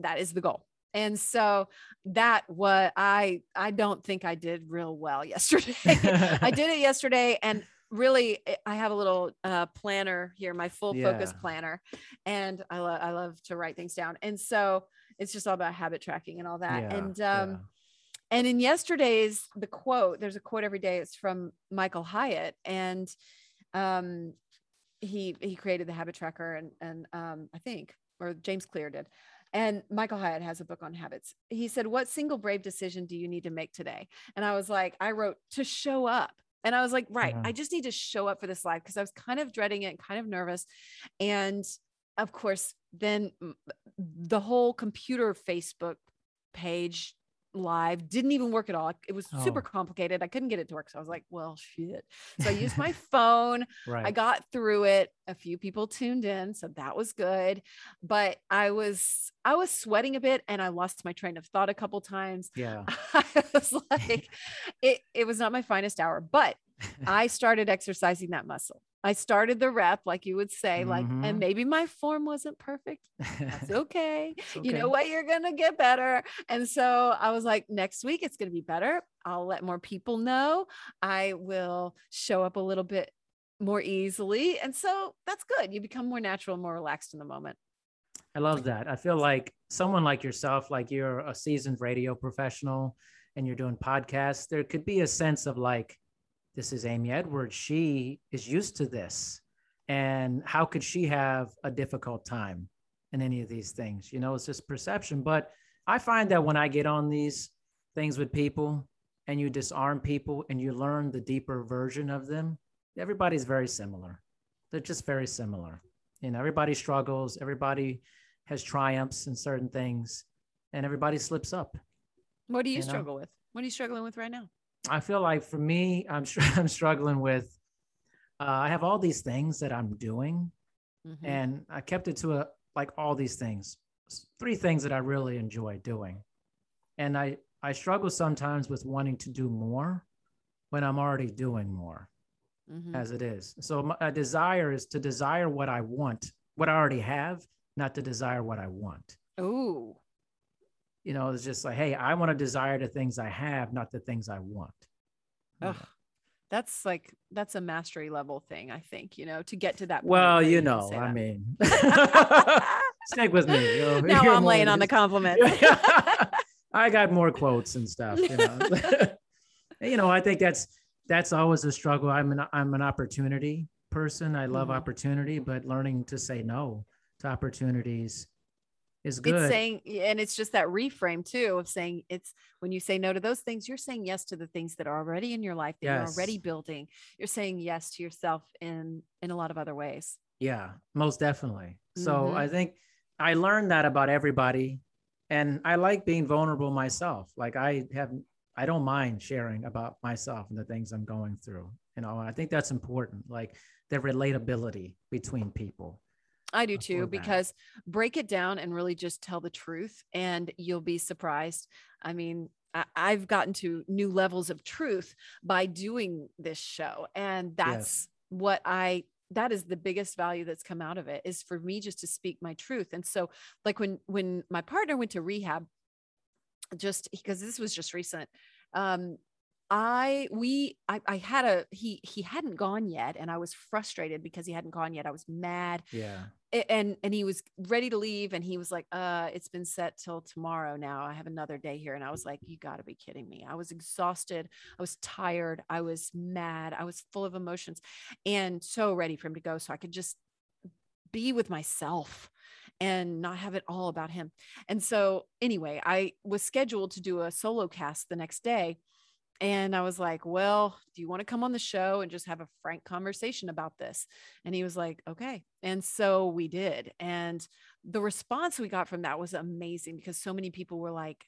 That is the goal. And so that what I I don't think I did real well <laughs> yesterday. I did it yesterday and really eh, i have a little uh, planner here my full yeah. focus planner and I, lo- I love to write things down and so it's just all about habit tracking and all that yeah, and um yeah. and in yesterday's the quote there's a quote every day it's from michael hyatt and um he he created the habit tracker and and um i think or james clear did and Michael Hyatt has a book on habits. He said, What single brave decision do you need to make today? And I was like, I wrote to show up. And I was like, right, yeah. I just need to show up for this live because I was kind of dreading it, kind of nervous. And of course, then mm, the whole computer Facebook page live didn't even work at all. It was oh. super complicated. I couldn't get it to work so i was like well shit. So i used my <laughs> phone. Right. i got through it. A few people tuned in so that was good. But i was i was sweating a bit and i lost my train of thought a couple times. Yeah. <laughs> I was <laughs> like it, it was not my finest hour but i started exercising that muscle I started the rep, like you would say, like, mm-hmm. and maybe my form wasn't perfect. That's <laughs> okay. okay. You know what? You're going to get better. And so I was like, next week it's going to be better. I'll let more people know. I will show up a little bit more easily. And so that's good. You become more natural, more relaxed in the moment. I love that. I feel like someone like yourself, like you're a seasoned radio professional and you're doing podcasts, there could be a sense of like, this is Amy Edwards. She is used to this. And how could she have a difficult time in any of these things? You know, it's just perception. But I find that when I get on these things with people and you disarm people and you learn the deeper version of them, everybody's very similar. They're just very similar. You know, everybody struggles, everybody has triumphs in certain things, and everybody slips up. What do you, you struggle know? with? What are you struggling with right now? I feel like for me, I'm <laughs> I'm struggling with. Uh, I have all these things that I'm doing, mm-hmm. and I kept it to a like all these things. Three things that I really enjoy doing, and I I struggle sometimes with wanting to do more when I'm already doing more mm-hmm. as it is. So my a desire is to desire what I want, what I already have, not to desire what I want. Oh. You know, it's just like, hey, I want to desire the things I have, not the things I want. Ugh. That's like that's a mastery level thing, I think, you know, to get to that Well, you know, I mean <laughs> <laughs> stick with me. You know, <laughs> now I'm laying on the compliment. I got more quotes and stuff, you know. you know, I think that's that's always a struggle. I'm an I'm an opportunity person. I love mm-hmm. opportunity, but learning to say no to opportunities is good. It's saying, and it's just that reframe too of saying it's when you say no to those things, you're saying yes to the things that are already in your life that yes. you're already building. You're saying yes to yourself in in a lot of other ways. Yeah, most definitely. So mm-hmm. I think I learned that about everybody, and I like being vulnerable myself. Like I have I don't mind sharing about myself and the things I'm going through. You know, I think that's important, like the relatability between people. I do too, because break it down and really just tell the truth, and you'll be surprised. I mean, I, have gotten to new levels of truth by doing this show, and that's yes. what I that is the biggest value that's come out of it is for me just to speak my truth and so like when when my partner went to rehab just because this was just recent um I we I, I had a he he hadn't gone yet and I was frustrated because he hadn't gone yet. I was mad. Yeah. And and he was ready to leave and he was like, uh, it's been set till tomorrow now. I have another day here. And I was like, you gotta be kidding me. I was exhausted, I was tired, I was mad, I was full of emotions and so ready for him to go. So I could just be with myself and not have it all about him. And so, anyway, I was scheduled to do a solo cast the next day. And I was like, Well, do you want to come on the show and just have a frank conversation about this? And he was like, Okay. And so we did. And the response we got from that was amazing because so many people were like,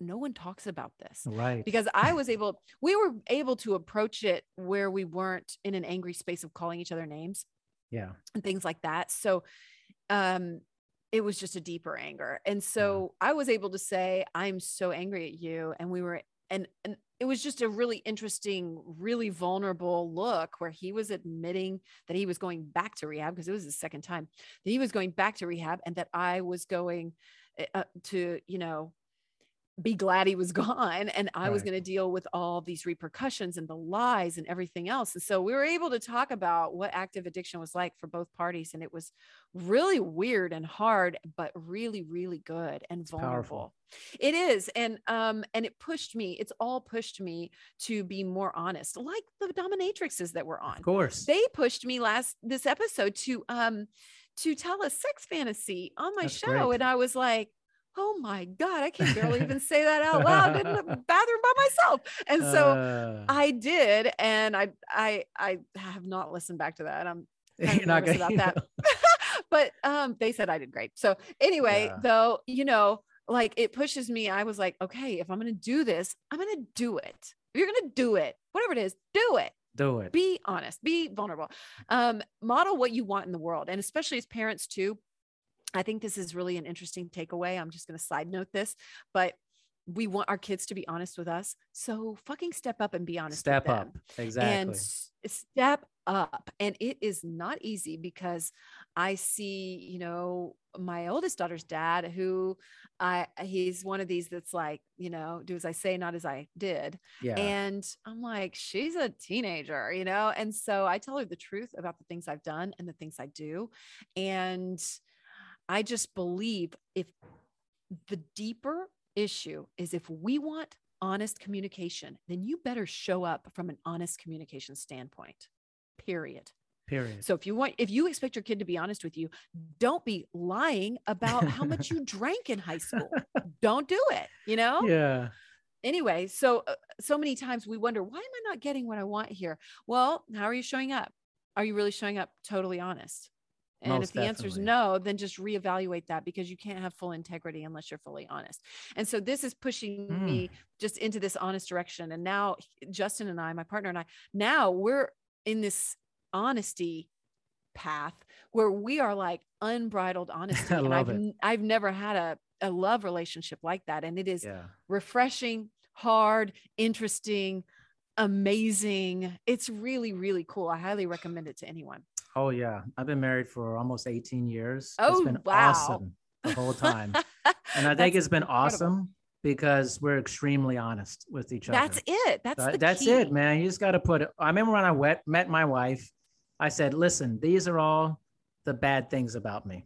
no one talks about this right because i was able we were able to approach it where we weren't in an angry space of calling each other names yeah and things like that so um it was just a deeper anger. And so yeah. I was able to say, I'm so angry at you. And we were, and, and it was just a really interesting, really vulnerable look where he was admitting that he was going back to rehab because it was his second time that he was going back to rehab and that I was going eh, uh, to, you know, be glad he was <laughs> gone and i right. was going to deal with all these repercussions and the lies and everything else and so we were able to talk about what active addiction was like for both parties and it was really weird and hard but really really good and it's vulnerable powerful. it is and um and it pushed me it's all pushed me to be more honest like the dominatrixes that were on of course they pushed me last this episode to um to tell a sex fantasy on my That's show great. and i was like oh my God, I can barely even say that out loud in the <laughs> bathroom by myself. And so uh, I did. And I, I, I have not listened back to that. I'm <laughs> of nervous gonna, about <laughs> that. but um, they said I did great. So anyway, yeah. though, you know, like it pushes me. I was like, okay, if I'm going to do this, I'm going to do it. If you're going to do it, whatever it is, do it do it be honest be vulnerable um model what you want in the world and especially as parents too I think this is really an interesting takeaway. I'm just going to side note this, but we want our kids to be honest with us. So fucking step up and be honest. Step up. Exactly. And step up. And it is not easy because I see, you know, my oldest daughter's dad who I he's one of these that's like, you know, do as I say, not as I did. Yeah. And I'm like, she's a teenager, you know? And so I tell her the truth about the things I've done and the things I do. And I just believe if the deeper issue is if we want honest communication, then you better show up from an honest communication standpoint. Period. Period. So if you want, if you expect your kid to be honest with you, don't be lying about how much you <laughs> drank in high school. Don't do it. You know. Yeah. Anyway, so uh, so many times we wonder why am I not getting what I want here? Well, how are you showing up? Are you really showing up totally honest? And Most if the answer is no, then just reevaluate that because you can't have full integrity unless you're fully honest. And so this is pushing Mm. me just into this honest direction. And now Justin and I, my partner and I, now we're in this honesty path where we are like unbridled <laughs> honesty. I and I've, it. I've never had a, a love relationship like that. And it is Yeah. refreshing, hard, interesting, amazing. It's really, really cool. I highly recommend it to anyone. Oh yeah. I've been married for almost 18 years. Oh, it's been wow. awesome <laughs> the whole time. and I think it's been incredible. awesome because we're extremely honest with each other. That's it. That's that's key. it, man. You just got to put it. I remember when I wet, met my wife, I said, "Listen, these are all the bad things about me,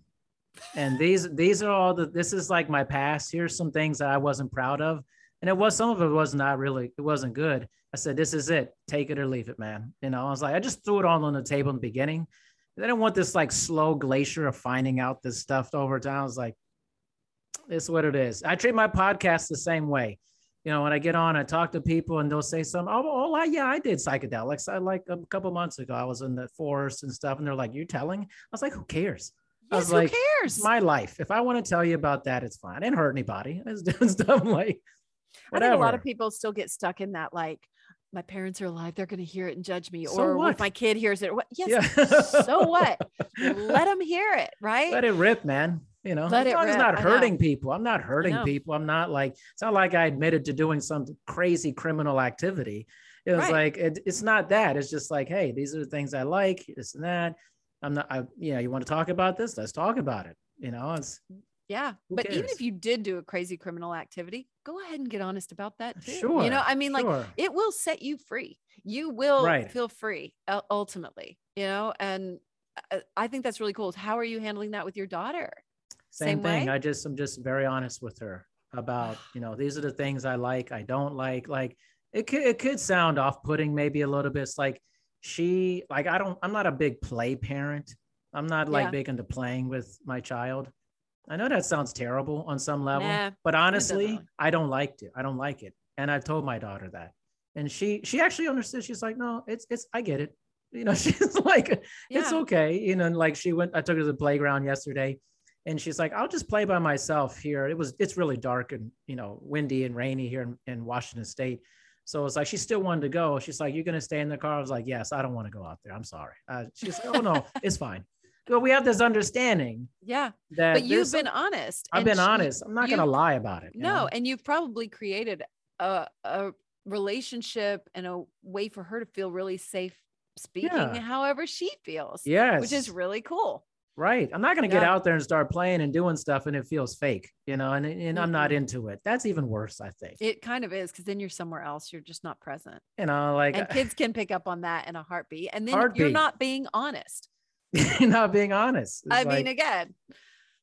and these these are all the. This is like my past. Here's some things that I wasn't proud of, and it was some of it was not really. It wasn't good. I said, "This is it. Take it or leave it, man." You know, I was like, I just threw it all on the table in the beginning. I didn't want this like slow glacier of finding out this stuff over time. I was like, it's what it is. I treat my podcast the same way you know, when I get on, I talk to people and they'll say something. Oh, oh I, yeah, I did psychedelics. I like a couple months ago, I was in the forest and stuff. And they're like, you're telling? I was like, who cares? I Yes, was who cares? My life. If I want to tell you about that, it's fine. I didn't hurt anybody. I was doing stuff like, I think a lot of people still get stuck in that like my parents are alive, they're going to hear it and judge me, So or what? if my kid hears it, what? Yes, Yeah. so what? <laughs> Let them hear it, right? Let it rip, man. You know, Let as long as not hurting people. I'm not hurting people. I'm not like, it's not like I admitted to doing some crazy criminal activity. It was Right. like, it, it's not that. It's just like, hey, these are the things I like, this and that. I'm not, I, you know, you want to talk about this? Let's talk about it. You know, it's, yeah, Who but even if you did do a crazy criminal activity, go ahead and get honest about that too. Sure, you know, I mean, like sure. it will set you free. You will Right. feel free ultimately. You know, and uh, I think that's really cool. How are you handling that with your daughter? same, Same thing. way? I just, I'm just very honest with her about, you know, these are the things I like, I don't like. Like it could, it could sound off putting maybe a little bit. It's like she, like, I don't, I'm not a big play parent. I'm not like Yeah. big into playing with my child. I know that sounds terrible on some level, Nah, but honestly. I don't like it. I don't like it. And I've told my daughter that. And she, she actually understood. She's like, no, it's, it's, I get it. <laughs> You know, she's like, it's Yeah. okay. You know, like she went, I took her to the playground yesterday and she's like, I'll just play by myself here. It was, it's really dark and, you know, windy and rainy here in, in Washington state. So it's like, she still wanted to go. She's like, you're going to stay in the car. I was like, yes, I don't want to go out there. I'm sorry. Uh, she's like, oh no, <laughs> it's fine. Well, we have this understanding Yeah, that but you've been honest. I've been she- honest. I'm not going to lie about it. No, know? and you've probably created a a relationship and a way for her to feel really safe speaking Yeah. however she feels. yes. Which is really cool. Right. I'm not going to get out there and start playing and doing stuff and it feels fake, you know, and, and I'm not into it. That's even worse, I think. It kind of is because then you're somewhere else. You're just not present. you know, like And kids can pick up on that in a heartbeat. And then you're not being honest. <laughs> not being honest. It's I like- mean, again.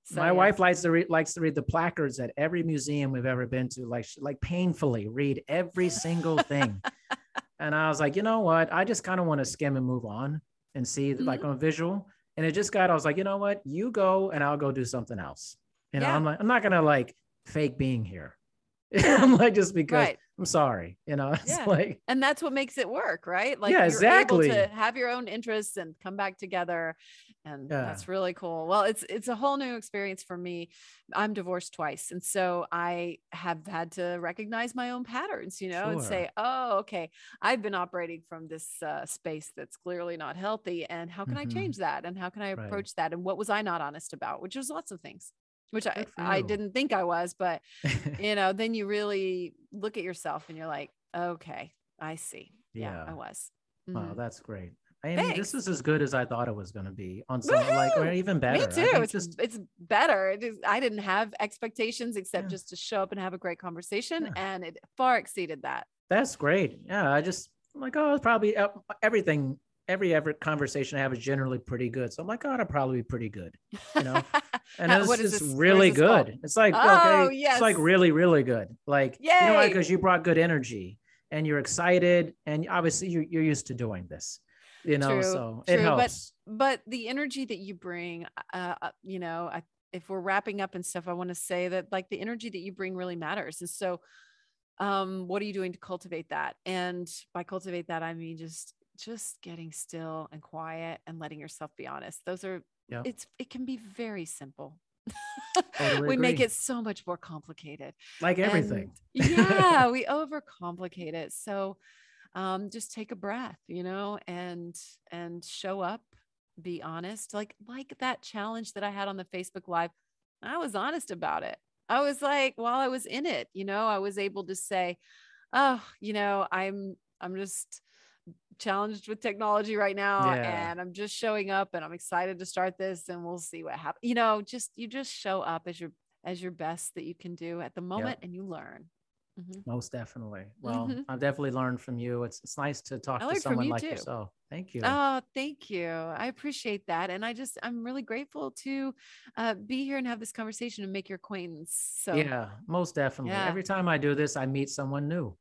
so, my yeah. wife likes to read likes to read the placards at every museum we've ever been to, like she, like painfully read every single thing. <laughs> and I was like, you know what? I just kind of want to skim and move on and see Mm-hmm. like on visual. And it just got, I was like, you know what? You go and I'll go do something else. You know, Yeah. I'm like, I'm not gonna like fake being here. <laughs> I'm like just because Right. I'm sorry. You know, <laughs> it's Yeah. like and that's what makes it work right like Yeah, you're exactly. able to have your own interests and come back together and Yeah. that's really cool well it's it's a whole new experience for me i'm divorced twice and so i have had to recognize my own patterns you know and say oh okay i've been operating from this uh, space that's clearly not healthy and how can i Mhm. change that and how can i Right. approach that and what was i not honest about which was lots of things which I, I didn't think I was, but <laughs> you know, then you really look at yourself and you're like, okay, I see. Yeah, I Yeah. was. wow, Mhm. that's great. I mean, this is as good as I thought it was going to be on some like or even better. Me too. It's just it's better. It is, I didn't have expectations except Yeah. just to show up and have a great conversation, Yeah. and it far exceeded that. That's great. Yeah, I just I'm like, oh, it's probably uh, everything. Every every conversation I have is generally pretty good. So I'm like, oh, it'll probably be pretty good. You know? <laughs> And it's just really called? good. It's like Oh, okay, yes. it's like really, really good. Like you know why? Because you brought good energy and you're excited, and obviously you're you're used to doing this. You know, True, so it true, but- helps. but the energy that you bring uh uh, you know I, if we're wrapping up and stuff i want to say that like the energy that you bring really matters and so um what are you doing to cultivate that and by cultivate that i mean just just getting still and quiet and letting yourself be honest those are Yep. it's it can be very simple <laughs> Totally we make it so much more complicated like everything. and yeah, <laughs> we overcomplicate it. So um, just take a breath, you know, and and show up, be honest. Like like that challenge that I had on the Facebook Live, I was honest about it. I was like, while I was in it, you know, I was able to say, oh, you know, I'm I'm just challenged with technology right now Yeah. and I'm just showing up and I'm excited to start this and we'll see what happens. You know, just you just show up as your as your best that you can do at the moment and you learn. Mhm. Most definitely. Well, Mhm. I've definitely learned from you. It's it's nice to talk to someone you like too. yourself. Thank you. Oh, thank you. I appreciate that. And I just, I'm really grateful to uh, be here and have this conversation and make your acquaintance. So, yeah, most definitely. Yeah. Every time I do this, I meet someone new.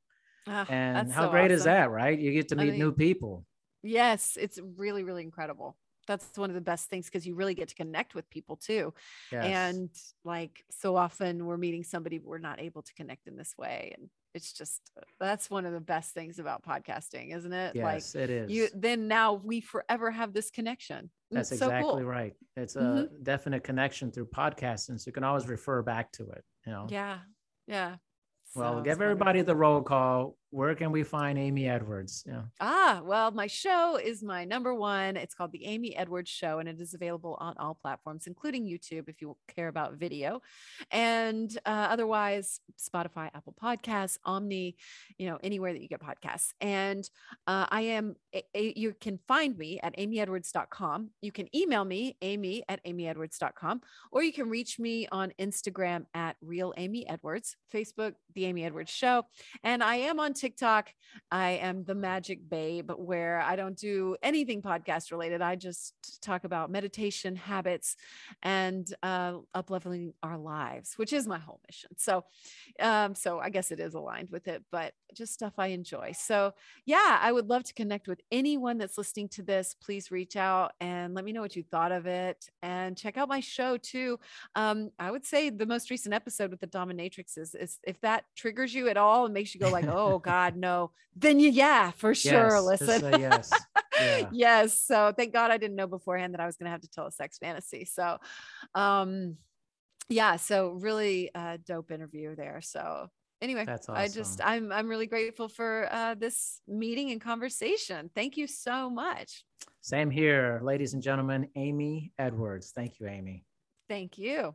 Ah, And how so great is that, right? You get to I meet mean, new people. Yes, it's really, really incredible. That's one of the best things because you really get to connect with people too. Yes. And like so often we're meeting somebody, we're not able to connect in this way. And it's just, that's one of the best things about podcasting, isn't it? Like yes, it is. you, then now we forever have this connection. That's it's so exactly cool. right. It's a Mhm. definite connection through podcasting. So you can always refer back to it. You know. Yeah. Yeah. Well, give everybody the roll call. Where can we find Amy Edwards? Yeah. Ah, well, my show is my number one. It's called The Amy Edwards Show, and it is available on all platforms, including YouTube if you care about video. And uh, otherwise, Spotify, Apple Podcasts, Omni, you know, anywhere that you get podcasts. And uh, I am, a, a- you can find me at amyedwards.com. You can email me, amy at amyedwards.com, or you can reach me on Instagram at Real Amy Edwards, Facebook, The Amy Edwards Show. And I am on TikTok. I am the magic babe where I don't do anything podcast related. I just talk about meditation habits and uh, upleveling our lives, which is my whole mission. So, um, so I guess it is aligned with it, but just stuff I enjoy. So, yeah, I would love to connect with anyone that's listening to this. Please reach out and let me know what you thought of it, and check out my show too. Um, I would say the most recent episode with the dominatrix is, is if that triggers you at all and makes you go like, <laughs> "Oh God, no," then you, yeah, for sure, Yes, listen. yes. <laughs> Yeah. yes. So thank God I didn't know beforehand that I was going to have to tell a sex fantasy. So, um, yeah. So really uh, dope interview there. So anyway, That's I just. I'm I'm really grateful for uh, this meeting and conversation. Thank you so much. Same here, ladies and gentlemen. Amy Edwards. Thank you, Amy. Thank you.